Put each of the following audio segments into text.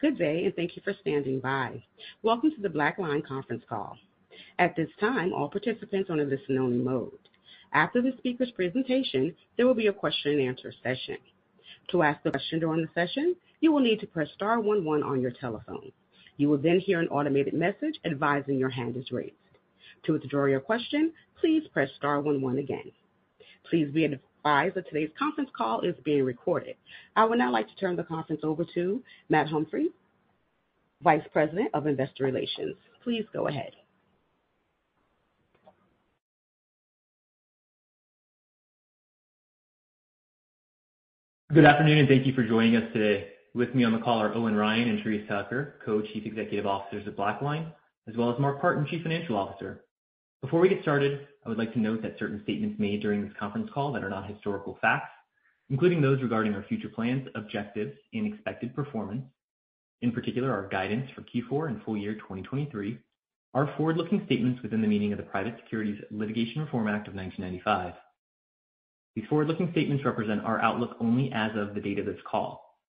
Good day, and thank you for standing by. Welcome to the BlackLine conference call. At this time, all participants are on a listen-only mode. After the speaker's presentation, there will be a question-and-answer session. To ask a question during the session, you will need to press star one one on your telephone. You will then hear an automated message advising your hand is raised. To withdraw your question, please press star one one again. Please be advised that today's conference call is being recorded. I would now like to turn the conference over to Matt Humphries, Vice President of Investor Relations. Please go ahead. Good afternoon, and thank you for joining us today. With me on the call are Owen Ryan and Therese Tucker, Co-Chief Executive Officers of BlackLine, as well as Mark Partin, Chief Financial Officer. Before we get started, I would like to note that certain statements made during this conference call that are not historical facts, including those regarding our future plans, objectives, and expected performance, in particular, our guidance for Q4 and full year 2023, are forward-looking statements within the meaning of the Private Securities Litigation Reform Act of 1995. These forward-looking statements represent our outlook only as of the date of this call.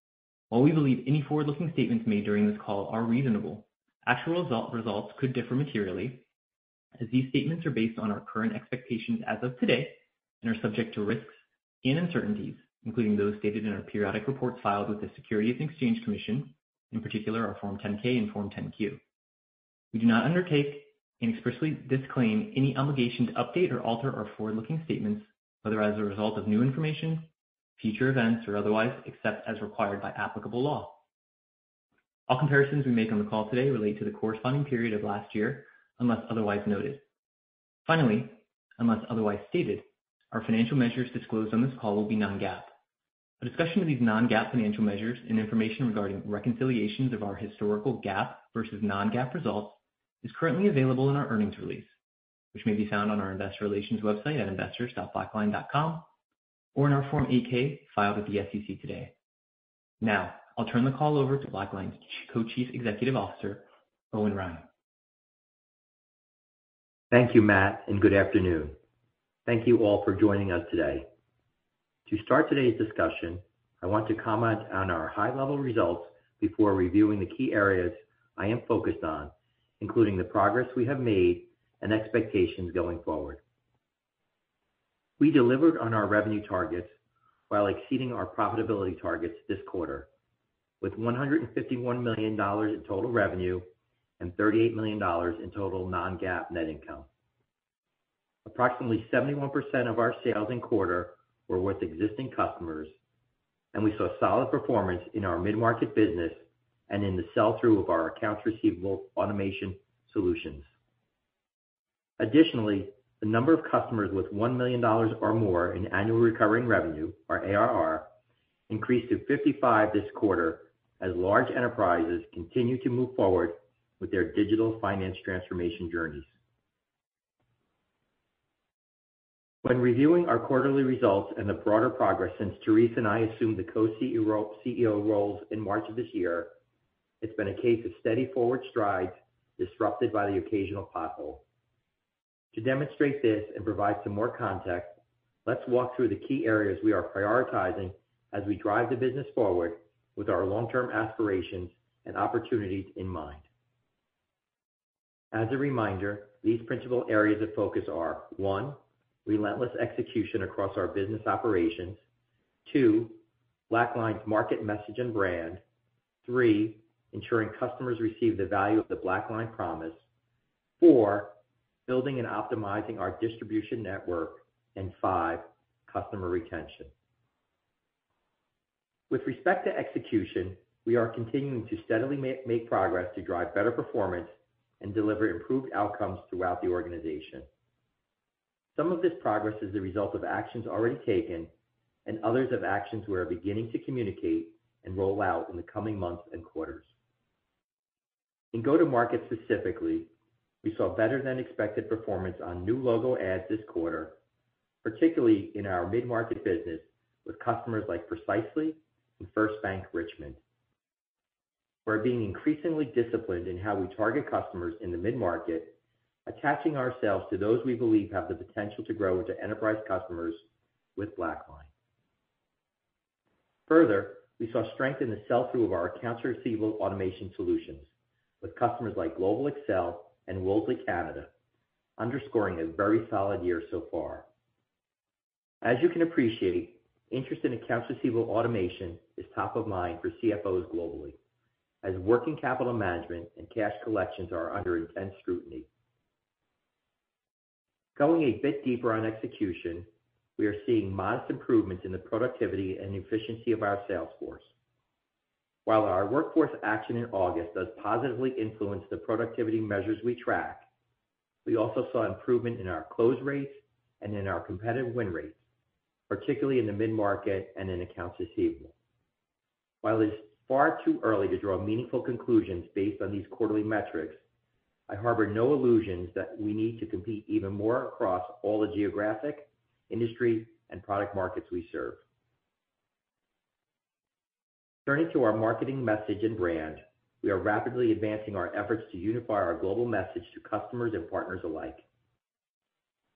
While we believe any forward-looking statements made during this call are reasonable, actual results could differ materially, as these statements are based on our current expectations as of today and are subject to risks and uncertainties, including those stated in our periodic reports filed with the Securities and Exchange Commission, in particular, our Form 10-K and Form 10-Q. We do not undertake and expressly disclaim any obligation to update or alter our forward-looking statements, whether as a result of new information, future events, or otherwise, except as required by applicable law. All comparisons we make on the call today relate to the corresponding period of last year, unless otherwise noted. Finally, unless otherwise stated, our financial measures disclosed on this call will be non-GAAP. A discussion of these non-GAAP financial measures and information regarding reconciliations of our historical GAAP versus non-GAAP results is currently available in our earnings release, which may be found on our investor relations website at investors.blackline.com or in our Form 8-K filed with the SEC today. Now, I'll turn the call over to BlackLine's Co-Chief Executive Officer, Owen Ryan. Thank you, Matt, and good afternoon. Thank you all for joining us today. To start today's discussion, I want to comment on our high-level results before reviewing the key areas I am focused on, including the progress we have made and expectations going forward. We delivered on our revenue targets while exceeding our profitability targets this quarter, with $151 million in total revenue and $38 million in total non-GAAP net income. Approximately 71% of our sales in quarter were with existing customers, and we saw solid performance in our mid-market business and in the sell-through of our accounts receivable automation solutions. Additionally, the number of customers with $1 million or more in annual recurring revenue, or ARR, increased to 55 this quarter as large enterprises continue to move forward with their digital finance transformation journeys. When reviewing our quarterly results and the broader progress since Therese and I assumed the co-CEO roles in March of this year, it's been a case of steady forward strides, disrupted by the occasional pothole. To demonstrate this and provide some more context, let's walk through the key areas we are prioritizing as we drive the business forward with our long-term aspirations and opportunities in mind. As a reminder, these principal areas of focus are: one, relentless execution across our business operations. Two, BlackLine's market message and brand. Three, ensuring customers receive the value of the BlackLine promise. Four, building and optimizing our distribution network. And five, customer retention. With respect to execution, we are continuing to steadily make progress to drive better performance and deliver improved outcomes throughout the organization. Some of this progress is the result of actions already taken, and others of actions we are beginning to communicate and roll out in the coming months and quarters. In go-to-market specifically, we saw better-than-expected performance on new logo adds this quarter, particularly in our mid-market business with customers like Precisely and First Bank Richmond. We're being increasingly disciplined in how we target customers in the mid-market, attaching ourselves to those we believe have the potential to grow into enterprise customers with BlackLine. Further, we saw strength in the sell-through of our accounts receivable automation solutions with customers like Global Excel and Wolseley Canada, underscoring a very solid year so far. As you can appreciate, interest in accounts receivable automation is top of mind for CFOs globally, as working capital management and cash collections are under intense scrutiny. Going a bit deeper on execution, we are seeing modest improvements in the productivity and efficiency of our sales force. While our workforce action in August does positively influence the productivity measures we track, we also saw improvement in our close rates and in our competitive win rates, particularly in the mid-market and in accounts receivable. While it's far too early to draw meaningful conclusions based on these quarterly metrics, I harbor no illusions that we need to compete even more across all the geographic, industry, and product markets we serve. Turning to our marketing message and brand, we are rapidly advancing our efforts to unify our global message to customers and partners alike.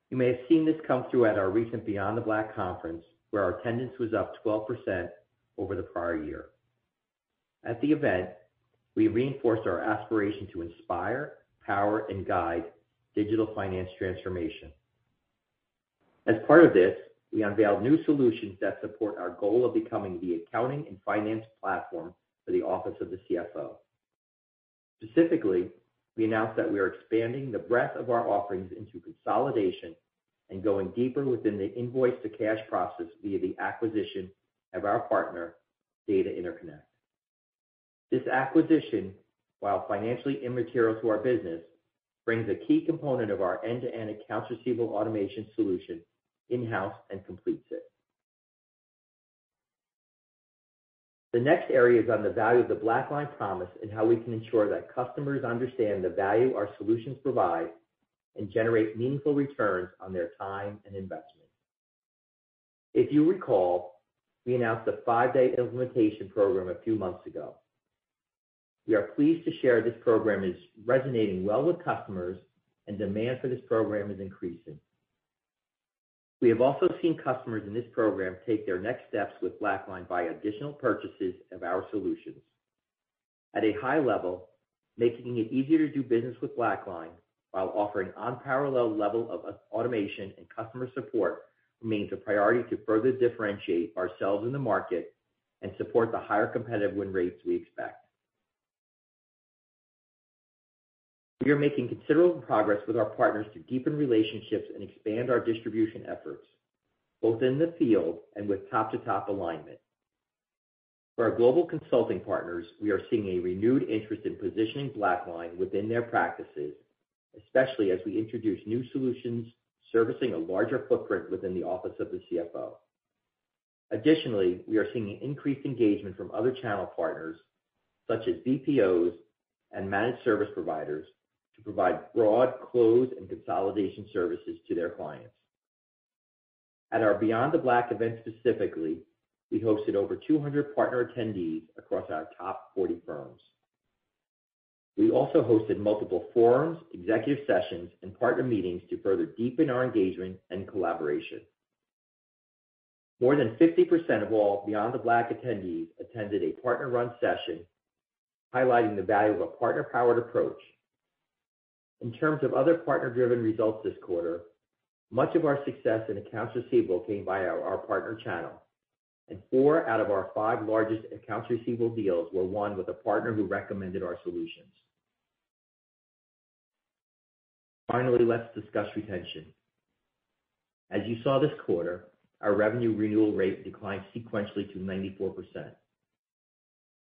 You may have seen this come through at our recent Beyond the Black conference, where our attendance was up 12% over the prior year. At the event, we reinforced our aspiration to inspire, power, and guide digital finance transformation. As part of this, we unveiled new solutions that support our goal of becoming the accounting and finance platform for the office of the CFO. Specifically, we announced that we are expanding the breadth of our offerings into consolidation and going deeper within the invoice-to-cash process via the acquisition of our partner, Data Interconnect. This acquisition, while financially immaterial to our business, brings a key component of our end-to-end accounts receivable automation solution in-house and completes it. The next area is on the value of the BlackLine promise and how we can ensure that customers understand the value our solutions provide and generate meaningful returns on their time and investment. If you recall, we announced a five-day implementation program a few months ago. We are pleased to share this program is resonating well with customers, and demand for this program is increasing. We have also seen customers in this program take their next steps with BlackLine by additional purchases of our solutions. At a high level, making it easier to do business with BlackLine while offering unparalleled level of automation and customer support remains a priority to further differentiate ourselves in the market and support the higher competitive win rates we expect. We are making considerable progress with our partners to deepen relationships and expand our distribution efforts, both in the field and with top-to-top alignment. For our global consulting partners, we are seeing a renewed interest in positioning BlackLine within their practices, especially as we introduce new solutions servicing a larger footprint within the office of the CFO. Additionally, we are seeing increased engagement from other channel partners, such as BPOs and managed service providers, to provide broad close and consolidation services to their clients. At our Beyond the Black event specifically, we hosted over 200 partner attendees across our top 40 firms. We also hosted multiple forums, executive sessions, and partner meetings to further deepen our engagement and collaboration. More than 50% of all Beyond the Black attendees attended a partner-run session, highlighting the value of a partner-powered approach. In terms of other partner-driven results this quarter, much of our success in accounts receivable came via our partner channel, and four out of our five largest accounts receivable deals were won with a partner who recommended our solutions. Finally, let's discuss retention. As you saw this quarter, our revenue renewal rate declined sequentially to 94%.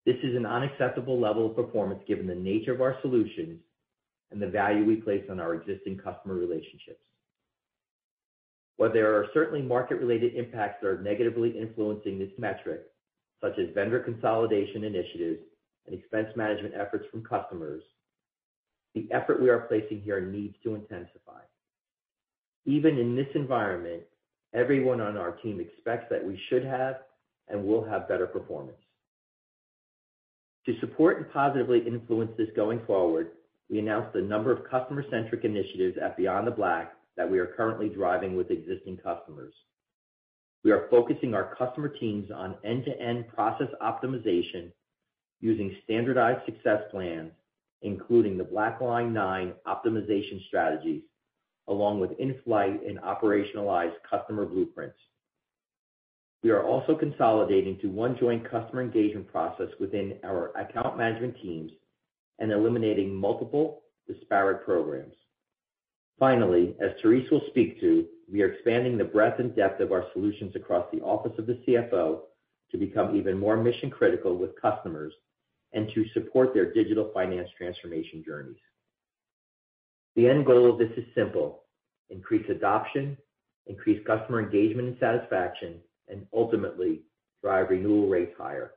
This is an unacceptable level of performance given the nature of our solutions and the value we place on our existing customer relationships. While there are certainly market-related impacts that are negatively influencing this metric, such as vendor consolidation initiatives and expense management efforts from customers, the effort we are placing here needs to intensify. Even in this environment, everyone on our team expects that we should have and will have better performance. To support and positively influence this going forward, we announced a number of customer-centric initiatives at Beyond the Black that we are currently driving with existing customers. We are focusing our customer teams on end-to-end process optimization using standardized success plans, including the BlackLine 9 optimization strategies, along with in-flight and operationalized customer blueprints. We are also consolidating to one joint customer engagement process within our account management teams and eliminating multiple disparate programs. Finally, as Therese will speak to, we are expanding the breadth and depth of our solutions across the office of the CFO to become even more mission-critical with customers and to support their digital finance transformation journeys. The end goal of this is simple: increase adoption, increase customer engagement and satisfaction, and ultimately drive renewal rates higher.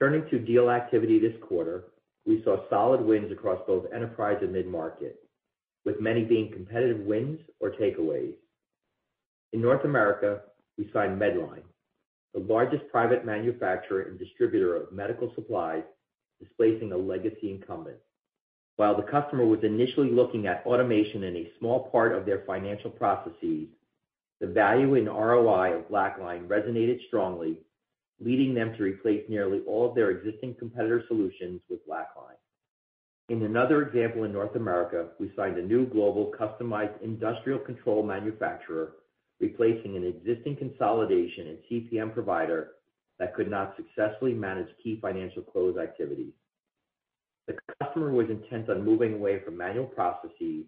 Turning to deal activity this quarter, we saw solid wins across both enterprise and mid-market, with many being competitive wins or takeaways. In North America, we signed Medline, the largest private manufacturer and distributor of medical supplies, displacing a legacy incumbent. While the customer was initially looking at automation in a small part of their financial processes, the value in ROI of BlackLine resonated strongly, leading them to replace nearly all of their existing competitor solutions with BlackLine. In another example in North America, we signed a new global customized industrial control manufacturer, replacing an existing consolidation and CPM provider that could not successfully manage key financial close activities. The customer was intent on moving away from manual processes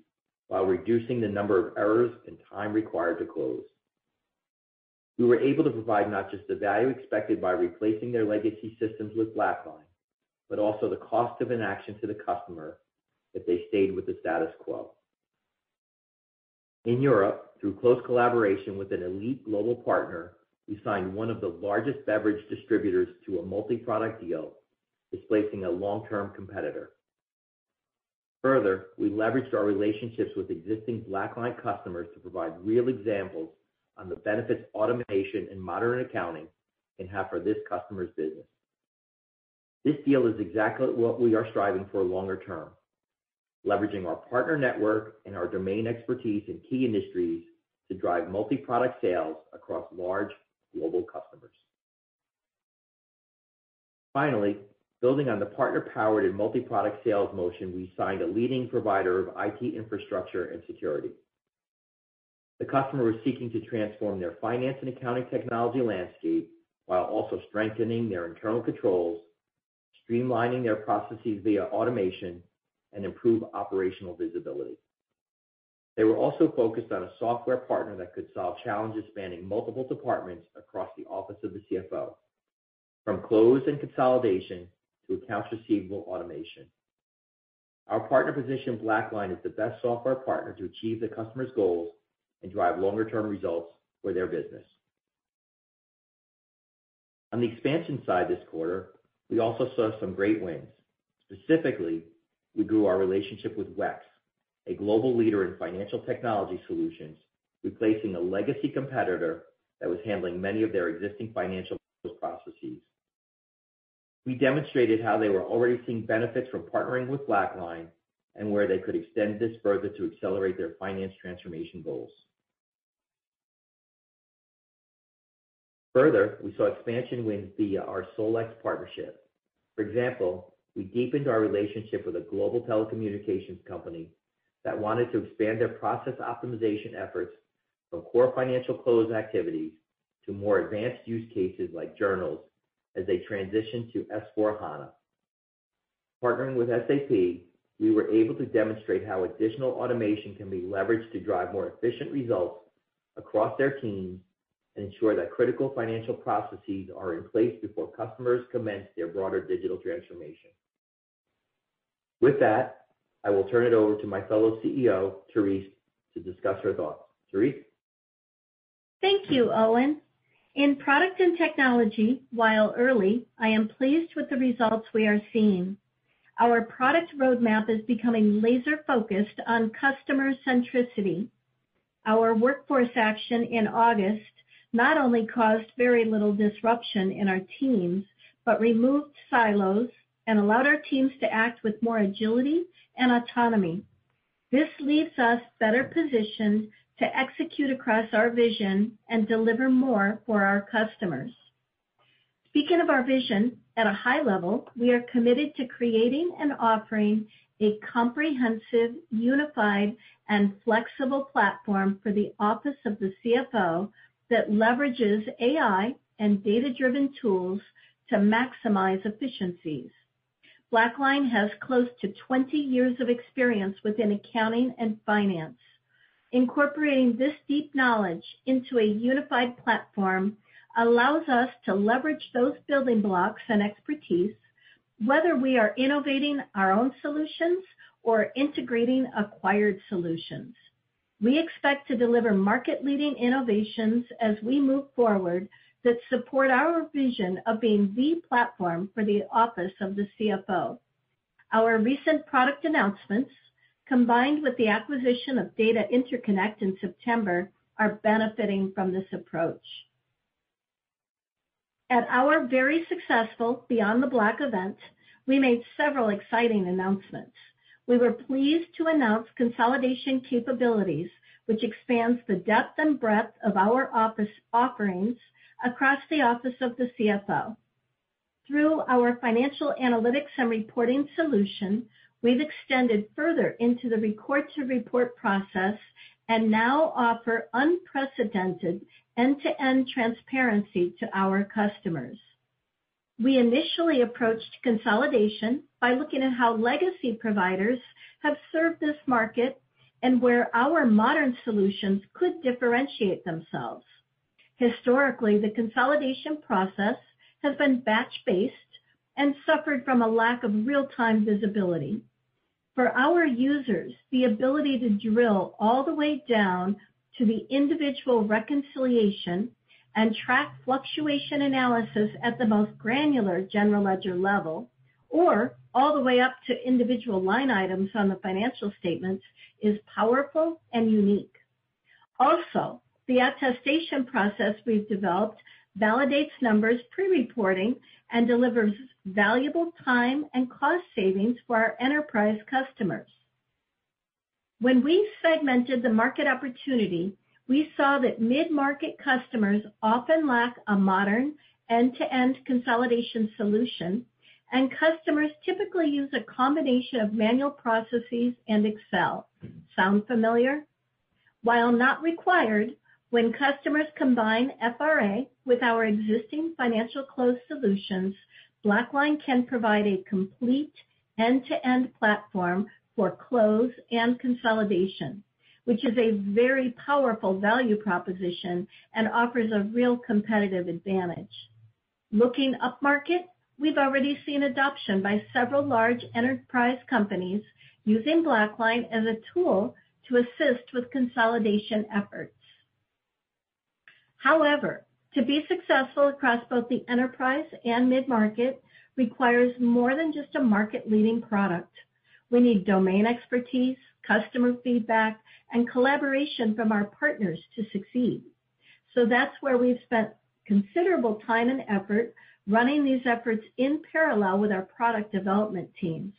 while reducing the number of errors and time required to close. We were able to provide not just the value expected by replacing their legacy systems with BlackLine, but also the cost of inaction to the customer if they stayed with the status quo. In Europe, through close collaboration with an elite global partner, we signed one of the largest beverage distributors to a multi-product deal, displacing a long-term competitor. Further, we leveraged our relationships with existing BlackLine customers to provide real examples on the benefits automation and modern accounting can have for this customer's business. This deal is exactly what we are striving for longer term, leveraging our partner network and our domain expertise in key industries to drive multi-product sales across large global customers. Finally, building on the partner-powered and multi-product sales motion, we signed a leading provider of IT infrastructure and security. The customer was seeking to transform their finance and accounting technology landscape while also strengthening their internal controls, streamlining their processes via automation, and improve operational visibility. They were also focused on a software partner that could solve challenges spanning multiple departments across the office of the CFO, from close and consolidation to accounts receivable automation. Our partner positioned BlackLine as the best software partner to achieve the customer's goals and drive longer-term results for their business. On the expansion side this quarter, we also saw some great wins. Specifically, we grew our relationship with WEX, a global leader in financial technology solutions, replacing a legacy competitor that was handling many of their existing financial processes. We demonstrated how they were already seeing benefits from partnering with BlackLine and where they could extend this further to accelerate their finance transformation goals. Further, we saw expansion wins via our SolEx partnership. For example, we deepened our relationship with a global telecommunications company that wanted to expand their process optimization efforts from core financial close activities to more advanced use cases like journals as they transition to S/4HANA. Partnering with SAP, we were able to demonstrate how additional automation can be leveraged to drive more efficient results across their teams and ensure that critical financial processes are in place before customers commence their broader digital transformation. With that, I will turn it over to my fellow CEO, Therese, to discuss her thoughts. Therese? Thank you, Owen. In product and technology, while early, I am pleased with the results we are seeing. Our product roadmap is becoming laser-focused on customer centricity. Our workforce action in August not only caused very little disruption in our teams, but removed silos and allowed our teams to act with more agility and autonomy. This leaves us better positioned to execute across our vision and deliver more for our customers. Speaking of our vision, at a high level, we are committed to creating and offering a comprehensive, unified, and flexible platform for the office of the CFO that leverages AI and data-driven tools to maximize efficiencies. BlackLine has close to 20 years of experience within accounting and finance. Incorporating this deep knowledge into a unified platform allows us to leverage those building blocks and expertise, whether we are innovating our own solutions or integrating acquired solutions. We expect to deliver market-leading innovations as we move forward that support our vision of being the platform for the office of the CFO. Our recent product announcements, combined with the acquisition of Data Interconnect in September, are benefiting from this approach. At our very successful Beyond the Black event, we made several exciting announcements. We were pleased to announce consolidation capabilities, which expands the depth and breadth of our office offerings across the office of the CFO. Through our financial analytics and reporting solution, we've extended further into the record-to-report process and now offer unprecedented end-to-end transparency to our customers. We initially approached consolidation by looking at how legacy providers have served this market and where our modern solutions could differentiate themselves. Historically, the consolidation process has been batch-based and suffered from a lack of real-time visibility. For our users, the ability to drill all the way down to the individual reconciliation and track fluctuation analysis at the most granular general ledger level, or all the way up to individual line items on the financial statements, is powerful and unique. Also, the attestation process we've developed validates numbers pre-reporting and delivers valuable time and cost savings for our enterprise customers. When we segmented the market opportunity, we saw that mid-market customers often lack a modern end-to-end consolidation solution, and customers typically use a combination of manual processes and Excel. Sound familiar? While not required, when customers combine FRA with our existing financial close solutions, BlackLine can provide a complete end-to-end platform for close and consolidation, which is a very powerful value proposition and offers a real competitive advantage. Looking upmarket, we've already seen adoption by several large enterprise companies using BlackLine as a tool to assist with consolidation efforts. However, to be successful across both the enterprise and mid-market requires more than just a market-leading product. We need domain expertise, customer feedback, and collaboration from our partners to succeed. So that's where we've spent considerable time and effort running these efforts in parallel with our product development teams.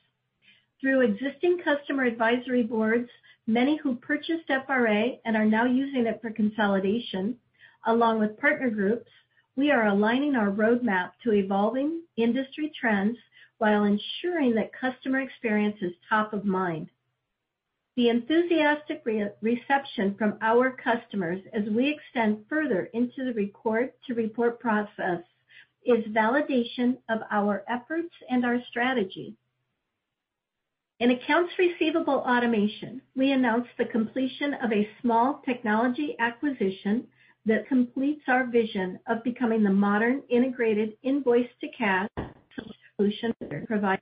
Through existing customer advisory boards, many who purchased FRA and are now using it for consolidation, along with partner groups, we are aligning our roadmap to evolving industry trends while ensuring that customer experience is top of mind. The enthusiastic reception from our customers as we extend further into the record-to-report process is validation of our efforts and our strategy. In accounts receivable automation, we announced the completion of a small technology acquisition that completes our vision of becoming the modern integrated invoice-to-cash solution provider.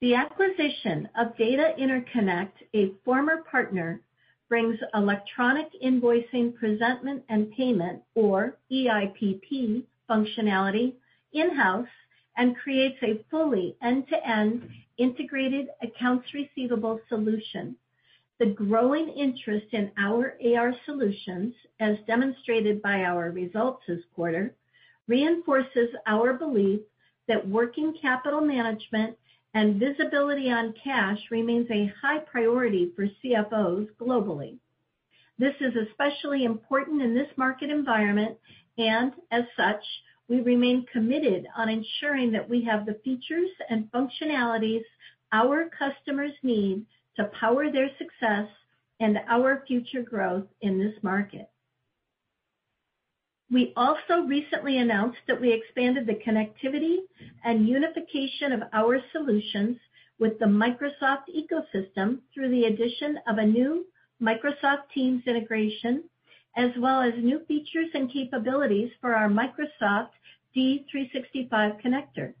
The acquisition of Data Interconnect, a former partner, brings electronic invoicing presentment and payment, or EIPP, functionality in-house and creates a fully end-to-end integrated accounts receivable solution. The growing interest in our AR solutions, as demonstrated by our results this quarter, reinforces our belief that working capital management and visibility on cash remains a high priority for CFOs globally. This is especially important in this market environment, and as such, we remain committed on ensuring that we have the features and functionalities our customers need to power their success and our future growth in this market. We also recently announced that we expanded the connectivity and unification of our solutions with the Microsoft ecosystem through the addition of a new Microsoft Teams integration, as well as new features and capabilities for our Microsoft D365 connector.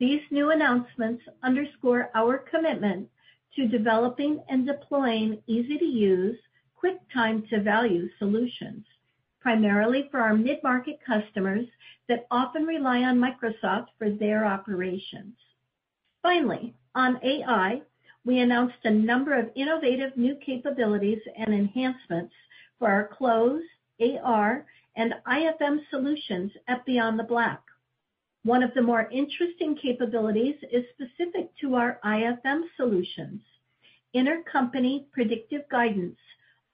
These new announcements underscore our commitment to developing and deploying easy-to-use, quick time-to-value solutions, primarily for our mid-market customers that often rely on Microsoft for their operations. Finally, on AI, we announced a number of innovative new capabilities and enhancements for our Close, AR, and IFM solutions at BeyondTheBlack. One of the more interesting capabilities is specific to our IFM solutions. Intercompany Predictive Guidance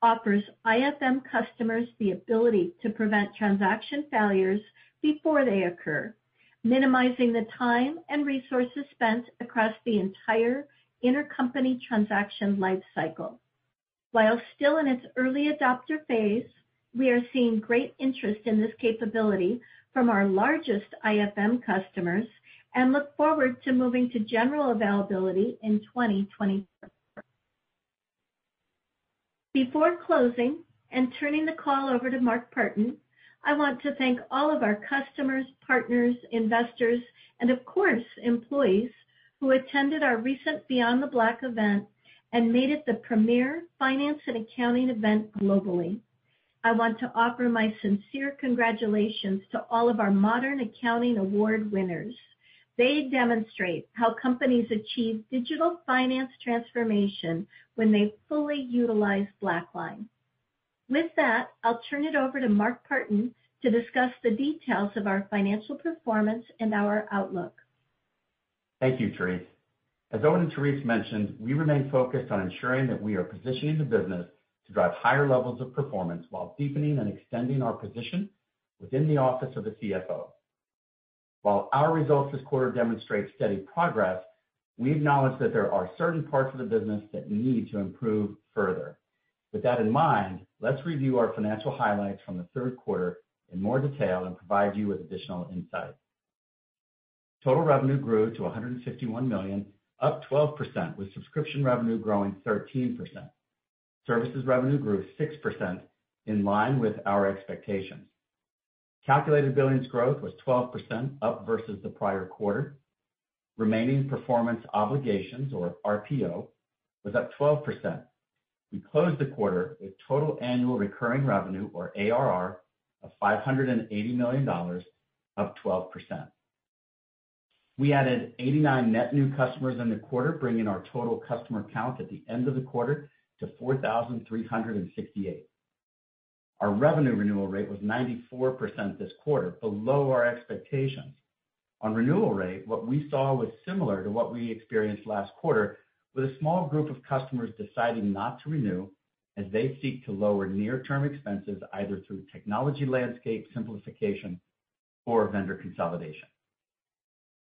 offers IFM customers the ability to prevent transaction failures before they occur, minimizing the time and resources spent across the entire intercompany transaction life cycle. While still in its early adopter phase, we are seeing great interest in this capability from our largest IFM customers and look forward to moving to general availability in 2024. Before closing and turning the call over to Mark Partin, I want to thank all of our customers, partners, investors, and of course, employees, who attended our recent BeyondTheBlack event and made it the premier finance and accounting event globally. I want to offer my sincere congratulations to all of our Modern Accounting Award winners. They demonstrate how companies achieve digital finance transformation when they fully utilize BlackLine. With that, I'll turn it over to Mark Partin to discuss the details of our financial performance and our outlook. Thank you, Therese. As Owen and Therese mentioned, we remain focused on ensuring that we are positioning the business to drive higher levels of performance while deepening and extending our position within the office of the CFO. While our results this quarter demonstrate steady progress, we acknowledge that there are certain parts of the business that need to improve further. With that in mind, let's review our financial highlights from the third quarter in more detail and provide you with additional insight. Total revenue grew to $151 million, up 12%, with subscription revenue growing 13%. Services revenue grew 6%, in line with our expectations. Calculated billings growth was 12%, up versus the prior quarter. Remaining performance obligations, or RPO, was up 12%. We closed the quarter with total annual recurring revenue, or ARR, of $580 million, up 12%. We added 89 net new customers in the quarter, bringing our total customer count at the end of the quarter to 4,368. Our revenue renewal rate was 94% this quarter, below our expectations. On renewal rate, what we saw was similar to what we experienced last quarter, with a small group of customers deciding not to renew as they seek to lower near-term expenses, either through technology landscape simplification or vendor consolidation.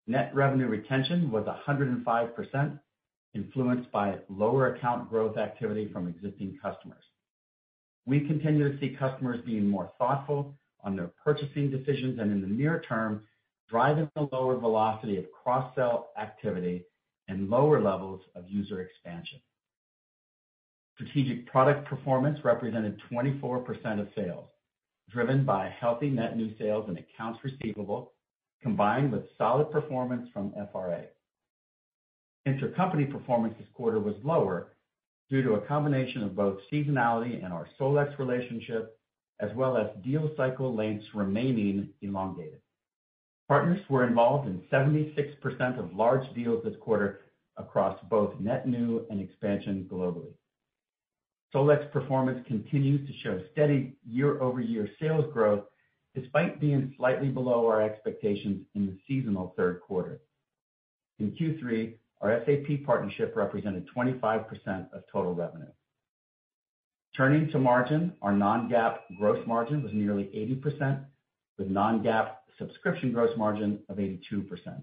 Net revenue retention was 105%, influenced by lower account growth activity from existing customers. We continue to see customers being more thoughtful on their purchasing decisions, and in the near term, driving a lower velocity of cross-sell activity and lower levels of user expansion. Strategic product performance represented 24% of sales, driven by healthy net new sales and accounts receivable, combined with solid performance from FRA. Intercompany performance this quarter was lower due to a combination of both seasonality and our SolEx relationship, as well as deal cycle lengths remaining elongated. Partners were involved in 76% of large deals this quarter across both net new and expansion globally. SolEx performance continues to show steady year-over-year sales growth, despite being slightly below our expectations in the seasonal third quarter. In Q3, our SAP partnership represented 25% of total revenue. Turning to margin, our non-GAAP gross margin was nearly 80%, with non-GAAP subscription gross margin of 82%.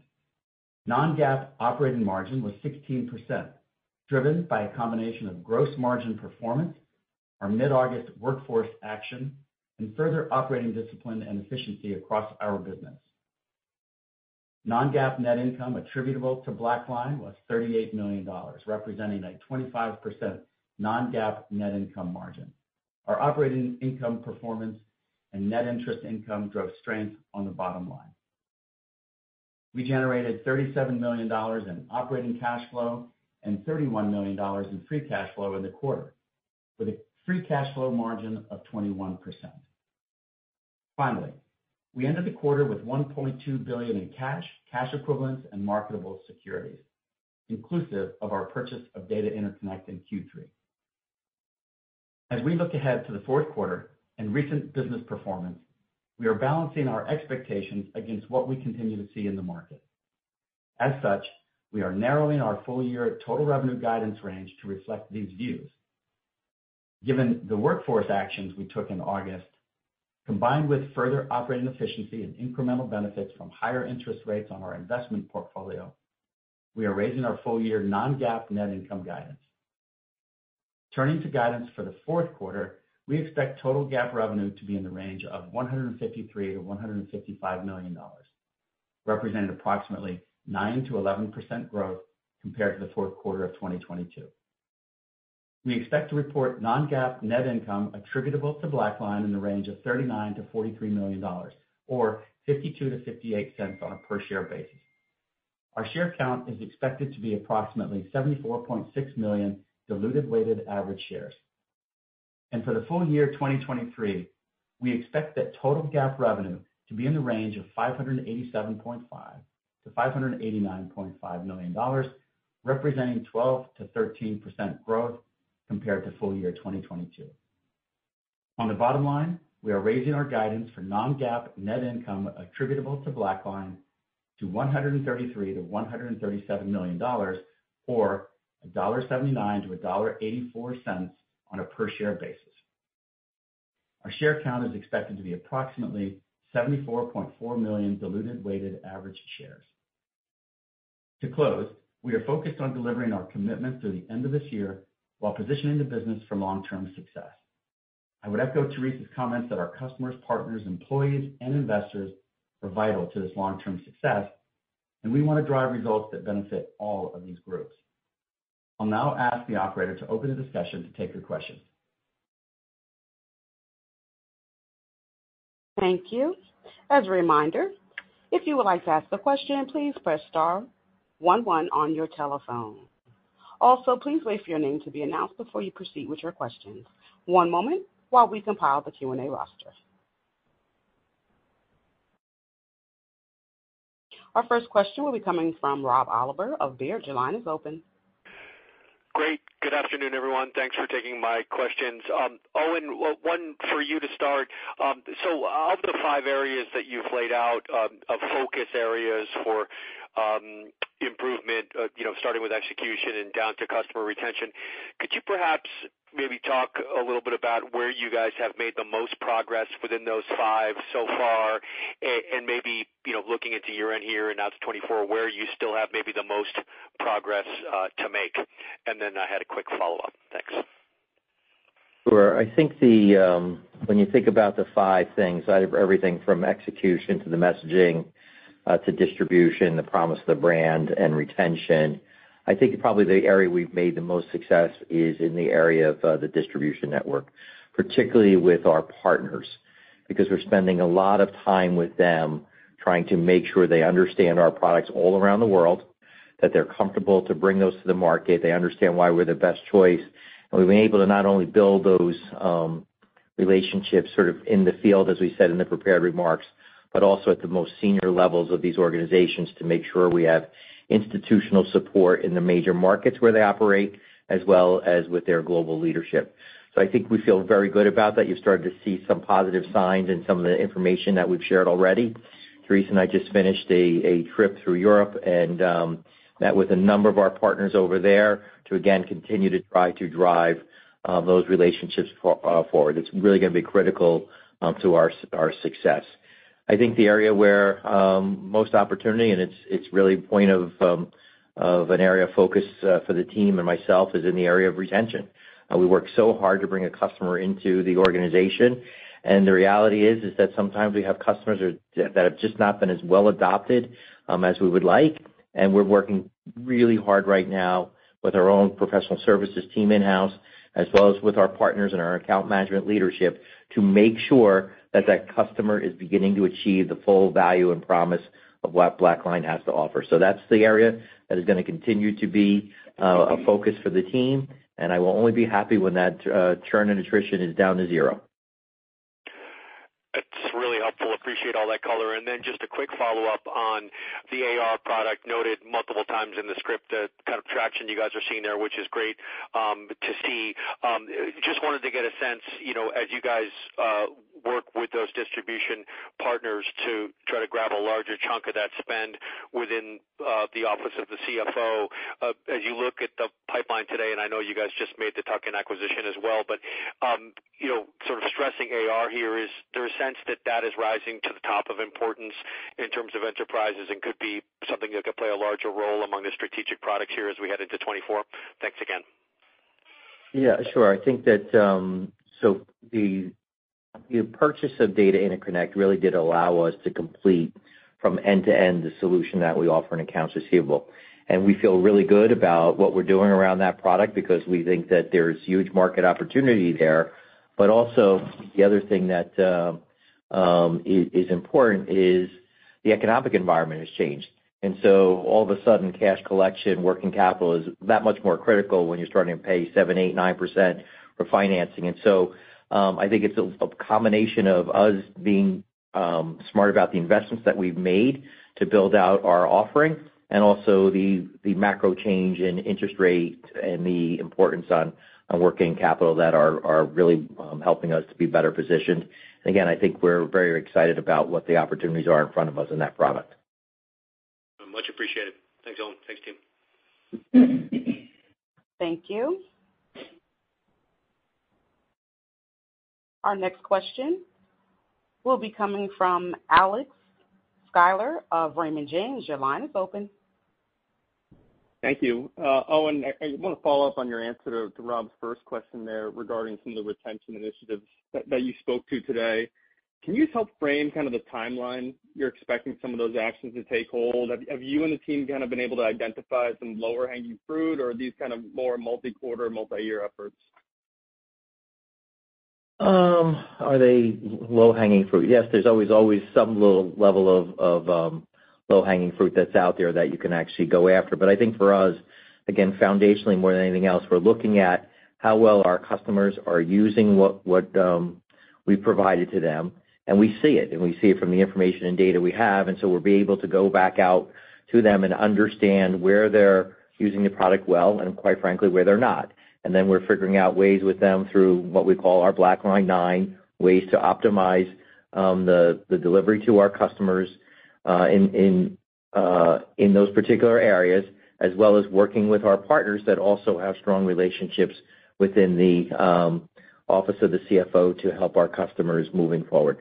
Non-GAAP operating margin was 16%, driven by a combination of gross margin performance, our mid-August workforce action, and further operating discipline and efficiency across our business. Non-GAAP net income attributable to BlackLine was $38 million, representing a 25% non-GAAP net income margin. Our operating income performance and net interest income drove strength on the bottom line. We generated $37 million in operating cash flow and $31 million in free cash flow in the quarter, with a free cash flow margin of 21%. Finally, we ended the quarter with $1.2 billion in cash, cash equivalents, and marketable securities, inclusive of our purchase of Data Interconnect in Q3. As we look ahead to the fourth quarter and recent business performance, we are balancing our expectations against what we continue to see in the market. As such, we are narrowing our full-year total revenue guidance range to reflect these views. Given the workforce actions we took in August, combined with further operating efficiency and incremental benefits from higher interest rates on our investment portfolio, we are raising our full-year non-GAAP net income guidance. Turning to guidance for the fourth quarter, we expect total GAAP revenue to be in the range of $153 million-$155 million, representing approximately 9%-11% growth compared to the fourth quarter of 2022. We expect to report non-GAAP net income attributable to BlackLine in the range of $39 million-$43 million, or $0.52-$0.58 on a per-share basis. Our share count is expected to be approximately 74.6 million diluted weighted average shares. And for the full year 2023, we expect that total GAAP revenue to be in the range of $587.5 million-$589.5 million, representing 12%-13% growth compared to full year 2022. On the bottom line, we are raising our guidance for non-GAAP net income attributable to BlackLine to $133 million-$137 million, or $1.79-$1.84 on a per-share basis. Our share count is expected to be approximately 74.4 million diluted weighted average shares. To close, we are focused on delivering our commitment through the end of this year while positioning the business for long-term success. I would echo Therese's comments that our customers, partners, employees, and investors are vital to this long-term success, and we want to drive results that benefit all of these groups. I'll now ask the operator to open the discussion to take your questions. Thank you. As a reminder, if you would like to ask a question, please press star one one on your telephone. Also, please wait for your name to be announced before you proceed with your questions. One moment while we compile the Q&A roster. Our first question will be coming from Rob Oliver of Baird. Your line is open. Great. Good afternoon, everyone. Thanks for taking my questions. Um, Owen, one for you to start. Um, so of the five areas that you've laid out, um, of focus areas for Um, improvement, uh, you know, starting with execution and down to customer retention, could you perhaps maybe talk a little bit about where you guys have made the most progress within those five so far? And maybe, you know, looking into year-end here and out to 2024, where you still have maybe the most progress uh, to make? And then I had a quick follow-up. Thanks. Sure. I think the, um, when you think about the five things, everything from execution to the messaging, Uh, to distribution, the promise of the brand and retention, I think probably the area we've made the most success is in the area of, uh, the distribution network, particularly with our partners, because we're spending a lot of time with them trying to make sure they understand our products all around the world, that they're comfortable to bring those to the market, they understand why we're the best choice. And we've been able to not only build those, um, relationships sort of in the field, as we said in the prepared remarks, but also at the most senior levels of these organizations to make sure we have institutional support in the major markets where they operate, as well as with their global leadership. So I think we feel very good about that. You've started to see some positive signs in some of the information that we've shared already. Therese and I just finished a trip through Europe and um, met with a number of our partners over there to again continue to try to drive uh, those relationships uh, forward. It's really gonna be critical um, to our success. I think the area where um, most opportunity, and it's it's really a point of um of an area of focus uh, for the team and myself, is in the area of retention. Uh, we work so hard to bring a customer into the organization, and the reality is is that sometimes we have customers that have just not been as well adopted um, as we would like. And we're working really hard right now with our own professional services team in-house, as well as with our partners and our account management leadership, to make sure that that customer is beginning to achieve the full value and promise of what BlackLine has to offer. So that's the area that is gonna continue to be uh, a focus for the team, and I will only be happy when that uh, churn and attrition is down to zero. That's really helpful. Appreciate all that color. And then just a quick follow-up on the AR product, noted multiple times in the script, the kind of traction you guys are seeing there, which is great um, to see. Um, just wanted to get a sense, you know, as you guys uh, work with those distribution partners to try to grab a larger chunk of that spend within uh, the office of the CFO, uh, as you look at the pipeline today, and I know you guys just made the tuck-in acquisition as well, but um, you know, sort of stressing AR here, is there a sense that that is rising to the top of importance in terms of enterprises and could be something that could play a larger role among the strategic products here as we head into 2024? Thanks again. Yeah, sure. I think that, um, so the purchase of Data Interconnect really did allow us to complete from end to end the solution that we offer in accounts receivable. And we feel really good about what we're doing around that product because we think that there's huge market opportunity there. But also, the other thing that um, is important is the economic environment has changed. And so all of a sudden, cash collection, working capital is that much more critical when you're starting to pay 7%, 8%, 9% for financing. Um, I think it's a combination of us being um, smart about the investments that we've made to build out our offering, and also the macro change in interest rate and the importance on working capital that are really um, helping us to be better positioned. Again, I think we're very excited about what the opportunities are in front of us in that product. Much appreciated. Thanks, Owen. Thanks, team. Thank you. Our next question will be coming from Alex Sklar of Raymond James. Your line is open. Thank you. Uh, Owen, I want to follow up on your answer to Rob's first question there regarding some of the retention initiatives that you spoke to today. Can you just help frame kind of the timeline you're expecting some of those actions to take hold? Have you and the team kind of been able to identify some lower-hanging fruit, or are these kind of more multi-quarter, multi-year efforts? Are they low-hanging fruit? Yes, there's always always some little level of of um low-hanging fruit that's out there that you can actually go after. But I think for us, again, foundationally, more than anything else, we're looking at how well our customers are using what what um we've provided to them, and we see it, and we see it from the information and data we have. And so we'll be able to go back out to them and understand where they're using the product well, and quite frankly, where they're not. And then we're figuring out ways with them through what we call our BlackLine Nine, ways to optimize um, the delivery to our customers uh, uh, in those particular areas, as well as working with our partners that also have strong relationships within the um, office of the CFO to help our customers moving forward.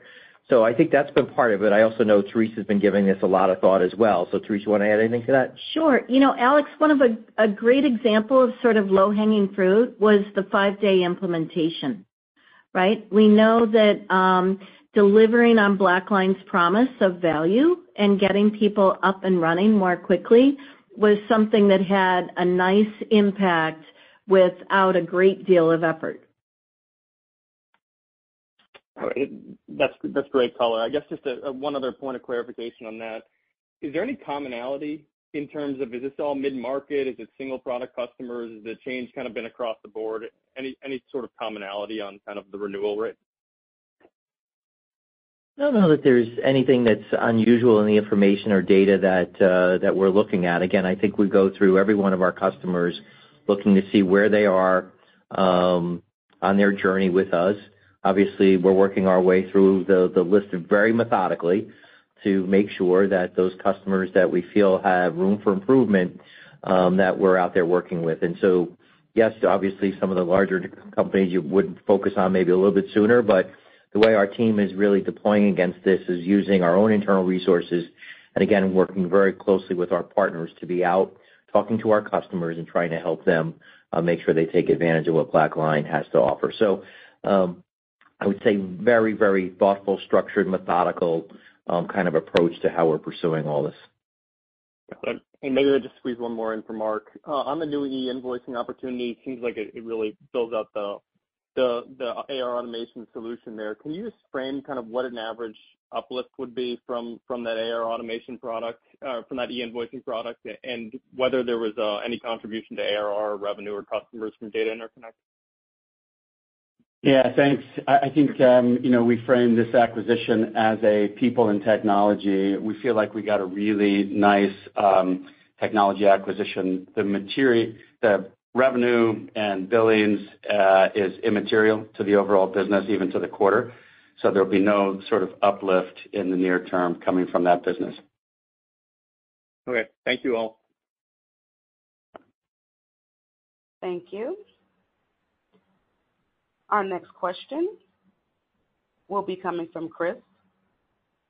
I think that's been part of it. I also know Therese has been giving this a lot of thought as well. So Therese, you want to add anything to that? Sure. You know, Alex, one of a great example of sort of low-hanging fruit was the five-day implementation, right? We know that um delivering on BlackLine's promise of value and getting people up and running more quickly was something that had a nice impact without a great deal of effort. That's great color. I guess just one other point of clarification on that. Is there any commonality in terms of, is this all mid-market? Is it single product customers? Has the change kind of been across the board? Any any sort of commonality on kind of the renewal rate? I don't know that there's anything that's unusual in the information or data that uh that we're looking at. Again, I think we go through every one of our customers, looking to see where they are on their journey with us. Obviously, we're working our way through the list very methodically to make sure that those customers that we feel have room for improvement, um, that we're out there working with. And so, yes, obviously, some of the larger companies you would focus on maybe a little bit sooner, but the way our team is really deploying against this is using our own internal resources and, again, working very closely with our partners to be out talking to our customers and trying to help them uh, make sure they take advantage of what BlackLine has to offer. So um, I would say very, very thoughtful, structured, methodical um, kind of approach to how we're pursuing all this. And maybe I'll just squeeze one more in for Mark. Uh, on the new e-invoicing opportunity, it seems like it really builds out the AR automation solution there. Can you just frame kind of what an average uplift would be from from that AR automation product, uh, from that e-invoicing product, and whether there was uh, any contribution to ARR revenue or customers from Data Interconnect? Yeah, thanks. I think um, you know, we framed this acquisition as a people and technology. We feel like we got a really nice um, technology acquisition. The revenue and billings uh, is immaterial to the overall business, even to the quarter. So there'll be no sort of uplift in the near term coming from that business. Okay. Thank you all. Thank you. Our next question will be coming from Chris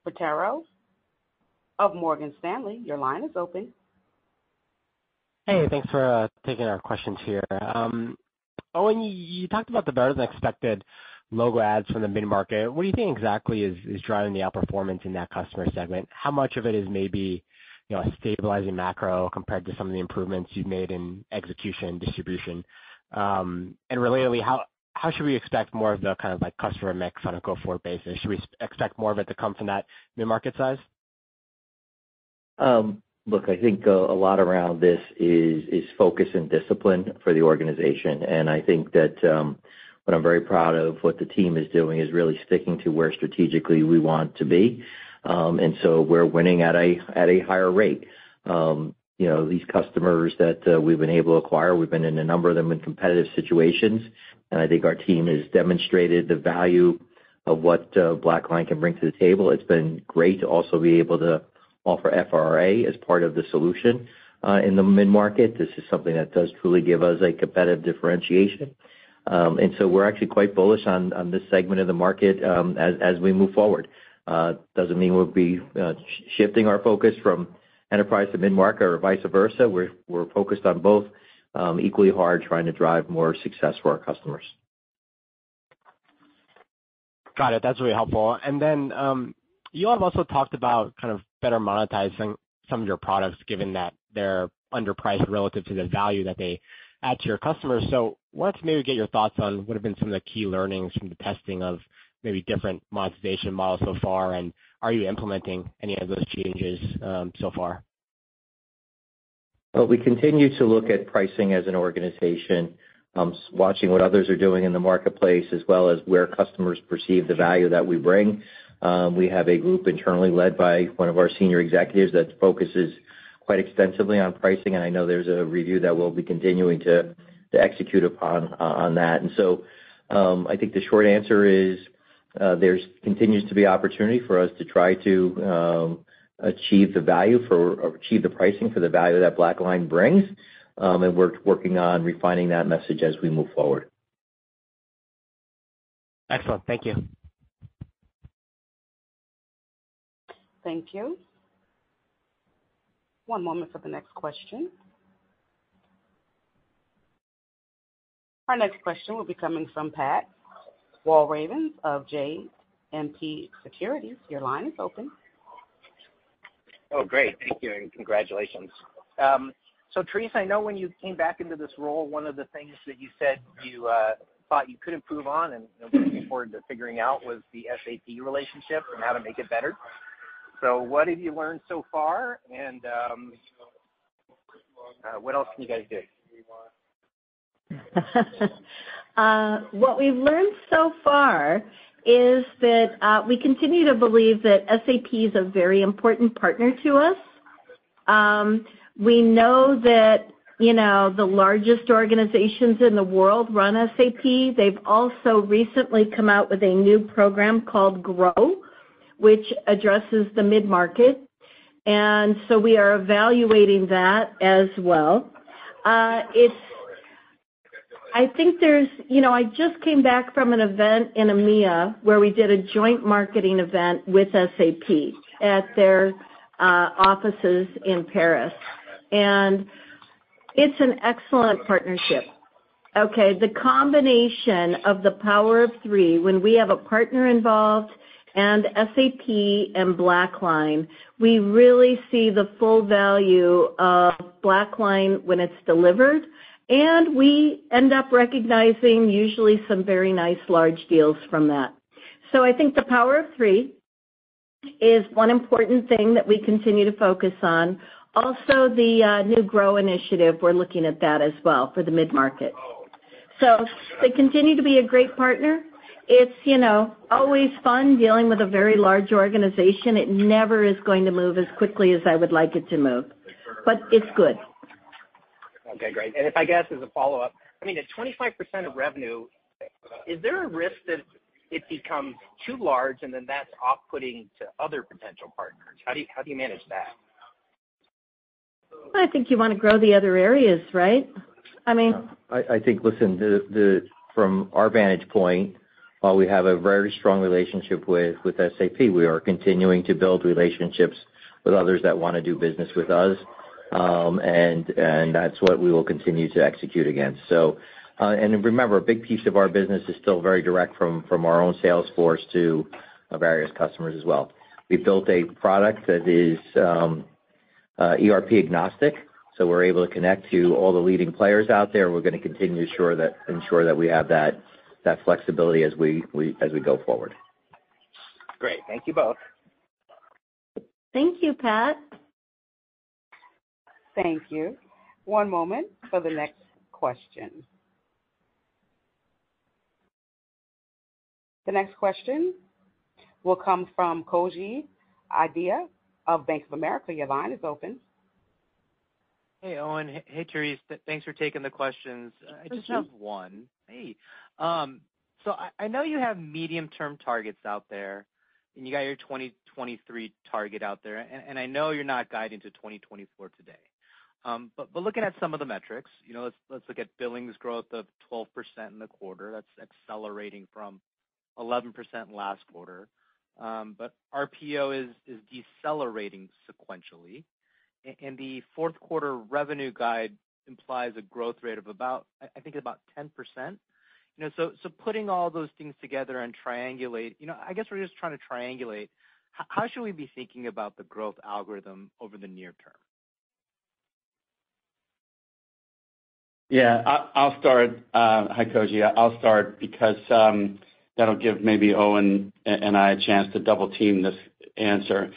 Quintero of Morgan Stanley. Your line is open. Hey, thanks for taking our questions here. Um Owen, you talked about the better-than-expected logo adds from the mid-market. What do you think exactly is driving the outperformance in that customer segment? How much of it is maybe you know, a stabilizing macro compared to some of the improvements you've made in execution and distribution? And relatedly, how should we expect more of the kind of like customer mix on a go-forward basis? Should we expect more of it to come from that mid-market size? Um, look, I think uh, a lot around this is is focus and discipline for the organization. And I think that um, what I'm very proud of what the team is doing is really sticking to where strategically we want to be. Um, and so we're winning at a at a higher rate. You know, these customers that uh, we've been able to acquire, we've been in a number of them in competitive situations. And I think our team has demonstrated the value of what uh, BlackLine can bring to the table. It's been great to also be able to offer FRA as part of the solution uh, in the mid-market. This is something that does truly give us a competitive differentiation. Um, and so we're actually quite bullish on this segment of the market um, as we move forward. Doesn't mean we'll be shifting our focus from enterprise to mid-market or vice versa. We're focused on both um, equally hard, trying to drive more success for our customers. Got it. That's really helpful. And then um, you all have also talked about kind of better monetizing some of your products, given that they're underpriced relative to the value that they add to your customers. So wanted to maybe get your thoughts on what have been some of the key learnings from the testing of maybe different monetization models so far, and are you implementing any of those changes um, so far? Well, we continue to look at pricing as an organization, um, watching what others are doing in the marketplace, as well as where customers perceive the value that we bring. Um, we have a group internally led by one of our senior executives that focuses quite extensively on pricing, and I know there's a review that we'll be continuing to execute upon uh, on that. And so I think the short answer is Uh, there continues to be opportunity for us to try to um, achieve the value for or achieve the pricing for the value that BlackLine brings, um, and we're working on refining that message as we move forward. Excellent. Thank you. Thank you. One moment for the next question. Our next question will be coming from Pat Walravens of JMP Securities. Your line is open. Oh, great. Thank you and congratulations. Um, so Therese, I know when you came back into this role, one of the things that you said you uh, thought you could improve on and looking forward to figuring out was the SAP relationship and how to make it better. So what have you learned so far, and um, uh, what else can you guys do? Uh, what we've learned so far is that uh, we continue to believe that SAP is a very important partner to us. Um, we know that you know the largest organizations in the world run SAP. They've also recently come out with a new program called GROW, which addresses the mid-market. And so we are evaluating that as well. Uh, I think there's, you know, I just came back from an event in EMEA where we did a joint marketing event with SAP at their uh, offices in Paris. And it's an excellent partnership. Okay, the combination of the Power of Three, when we have a partner involved and SAP and BlackLine, we really see the full value of BlackLine when it's delivered, and we end up recognizing usually some very nice large deals from that. So I think the Power of Three is one important thing that we continue to focus on. Also, the uh, new GROW initiative, we're looking at that as well for the mid-market. So they continue to be a great partner. It's, you know, always fun dealing with a very large organization. It never is going to move as quickly as I would like it to move, but it's good. Okay, great. And if I guess as a follow-up, I mean, at 25% of revenue, is there a risk that it becomes too large and then that's off-putting to other potential partners? How do you, how do you manage that? I think you wanna grow the other areas, right? I mean. I think, listen, from our vantage point, while we have a very strong relationship with SAP, we are continuing to build relationships with others that wanna do business with us. Um, and and that's what we will continue to execute against. So, uh, and remember, a big piece of our business is still very direct from from our own sales force to uh, various customers as well. We built a product that is um, uh, ERP agnostic, so we're able to connect to all the leading players out there. We're gonna continue to ensure that ensure that we have that that flexibility as we as we go forward. Great. Thank you both. Thank you, Pat. Thank you. One moment for the next question. The next question will come from Koji Ikeda of Bank of America. Your line is open. Hey, Owen. Hey, Therese. Thanks for taking the questions. I just have one. Hey, um, So I know you have medium-term targets out there, and you got your 2023 target out there, and I know you're not guiding to 2024 today. Looking at some of the metrics, you know, let's let's look at billings growth of 12% in the quarter. That's accelerating from 11% last quarter. Um, but RPO is is decelerating sequentially. And the fourth quarter revenue guide implies a growth rate of about, I think about 10%. You know, so so putting all those things together and triangulate, you know, I guess we're just trying to triangulate, how should we be thinking about the growth algorithm over the near term? Yeah. I'll start. Uh, hi, Koji. I'll start because um, that'll give maybe Owen and I a chance to double-team this answer.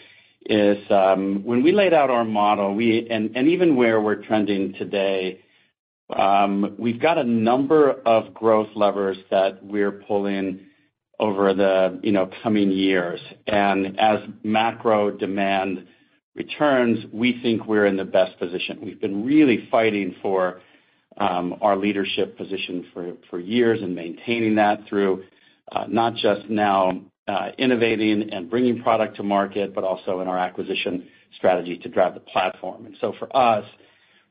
Is um when we laid out our model, we and even where we're trending today, um, we've got a number of growth levers that we're pulling over the, you know, coming years. And as macro demand returns, we think we're in the best position. We've been really fighting for Um, our leadership position for years and maintaining that through uh, not just now uh, innovating and bringing product to market, but also in our acquisition strategy to drive the platform. And so for us,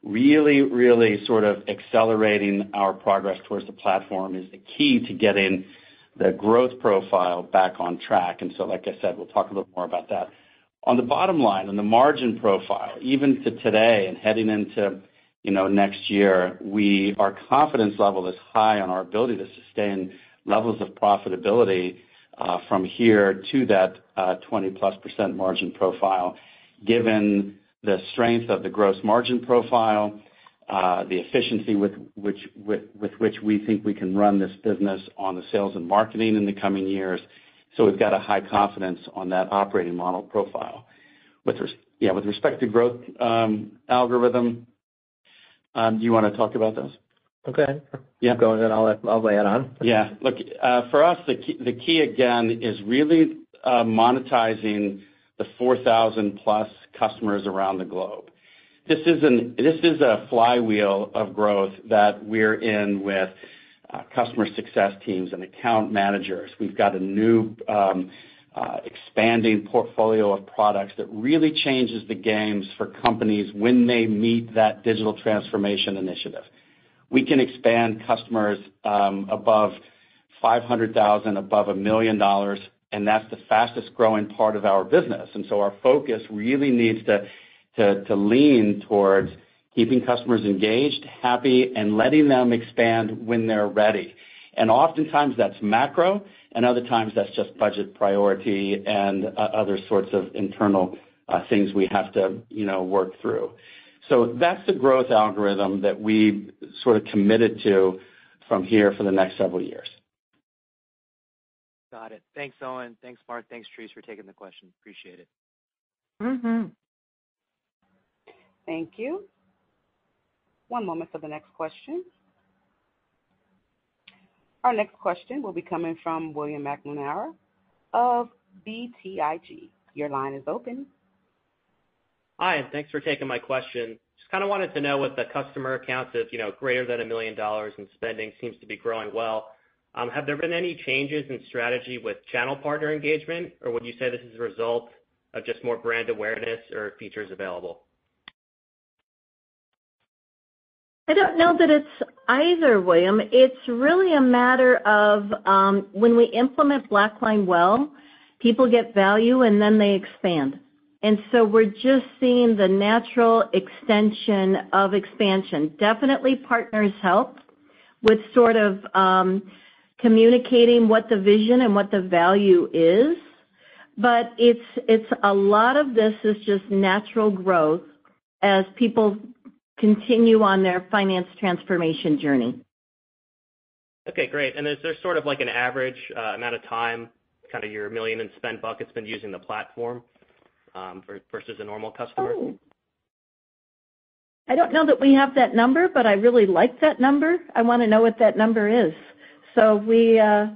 really really sort of accelerating our progress towards the platform is the key to getting the growth profile back on track. And so, like I said, we'll talk a little more about that. On the bottom line, on the margin profile, even to today and heading into, you know, next year, we, our confidence level is high on our ability to sustain levels of profitability from here to that 20%+ margin profile, given the strength of the gross margin profile, uh, the efficiency with which with with which we think we can run this business on the sales and marketing in the coming years. So we've got a high confidence on that operating model profile. With res yeah, with respect to growth um algorithm, Um, do you wanna talk about those? Okay. Yeah. Go ahead, I'll add on. Yeah. Look, uh, for us, the the key again is really uh, monetizing the 4,000-plus customers around the globe. This is a flywheel of growth that we're in with uh, customer success teams and account managers. We've got a new um, expanding portfolio of products that really changes the games for companies when they meet that digital transformation initiative. we can expand customers um, above 500,000, above $1 million, and that's the fastest growing part of our business. And so our focus really needs to to lean towards keeping customers engaged, happy, and letting them expand when they're ready. And oftentimes that's macro, and other times that's just budget priority and other sorts of internal things we have to, you know, work through. So that's the growth algorithm that we sort of committed to from here for the next several years. Got it. Thanks, Owen. Thanks, Mark. Thanks, Therese, for taking the question. Appreciate it. Mm-hmm. Thank you. One moment for the next question. Our next question will be coming from William McNamara of BTIG. Your line is open. Hi, and thanks for taking my question. Just kind of wanted to know what the customer accounts of, you know, greater than $1 million in spending seems to be growing well. Um, have there been any changes in strategy with channel partner engagement, or would you say this is a result of just more brand awareness or features available? I don't know that it's either, William. It's really a matter of, um, when we implement BlackLine well, people get value, and then they expand. And so we're just seeing the natural extension of expansion. Definitely partners help with sort of, um, communicating what the vision and what the value is. But it's it's a lot of this is just natural growth as people continue on their finance transformation journey. Okay, great. And is there sort of like an average uh, amount of time, kind of your 1 million in spend bucket's been using the platform, um, versus a normal customer? Oh. I don't know that we have that number, but I really like that number. I wanna know what that number is. So we uh,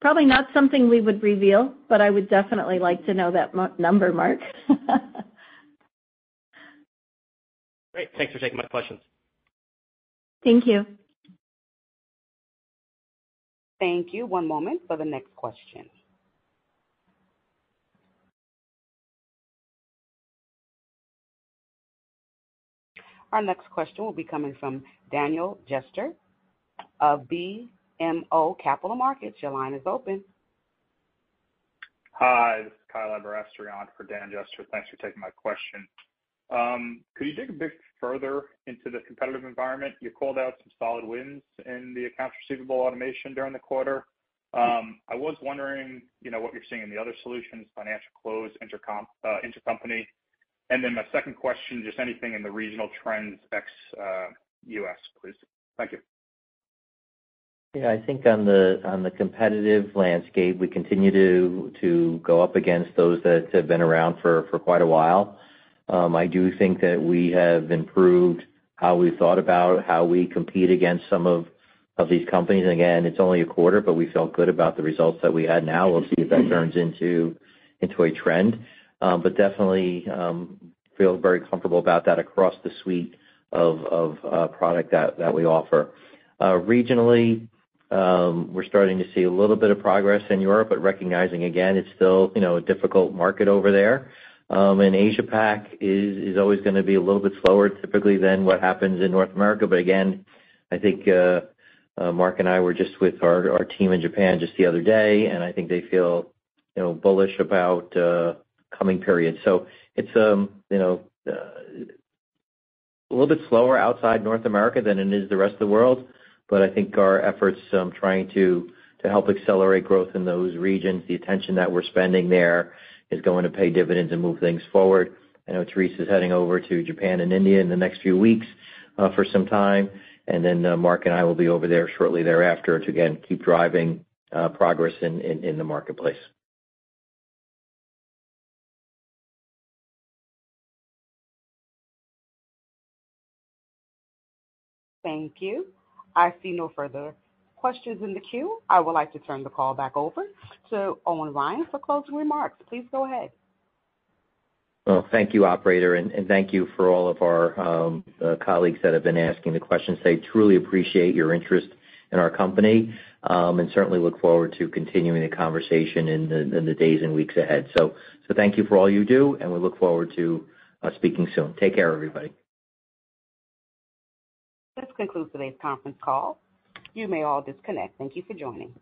probably not something we would reveal, but I would definitely like to know that number, Mark. Great. Thanks for taking my questions. Thank you. Thank you. One moment for the next question. Our next question will be coming from Daniel Jester of BMO Capital Markets. Your line is open. Hi, this is Kyle Aberasturi for Dan Jester. Thanks for taking my question. Um, could you dig a bit further into the competitive environment? You called out some solid wins in the accounts receivable automation during the quarter. Um, I was wondering, you know, what you're seeing in the other solutions, financial close, uh, intercompany. And then my second question, just anything in the regional trends ex uh, U.S., please. Thank you. Yeah. I think on the on the competitive landscape, we continue to to go up against those that have been around for for quite a while. Um, I do think that we have improved how we thought about how we compete against some of these companies. Again, it's only a quarter, but we felt good about the results that we had now. We'll see if that mm-hmm. turns into a trend. Um, but definitely um, feel very comfortable about that across the suite of uh, product that we offer. Uh, regionally, we're starting to see a little bit of progress in Europe, but recognizing again, it's still, you know, a difficult market over there. Asia Pac is is always gonna be a little bit slower typically than what happens in North America. But again, I think uh uh Mark and I were just with our team in Japan just the other day, and I think they feel, you know, bullish about uh coming periods. So it's um you know a little bit slower outside North America than it is the rest of the world. But I think our efforts um trying to, to help accelerate growth in those regions, the attention that we're spending there is going to pay dividends and move things forward. I know Therese is heading over to Japan and India in the next few weeks uh, for some time. And then uh, Mark and I will be over there shortly thereafter to again keep driving uh, progress in the marketplace. Thank you. I see no further questions in the queue. I would like to turn the call back over to Owen Ryan for closing remarks. Please go ahead. Well, thank you, operator, and thank you for all of our um, uh, colleagues that have been asking the questions. I truly appreciate your interest in our company, um, and certainly look forward to continuing the conversation in the days and weeks ahead. So thank you for all you do, and we look forward to uh, speaking soon. Take care, everybody. This concludes today's conference call. You may all disconnect. Thank you for joining.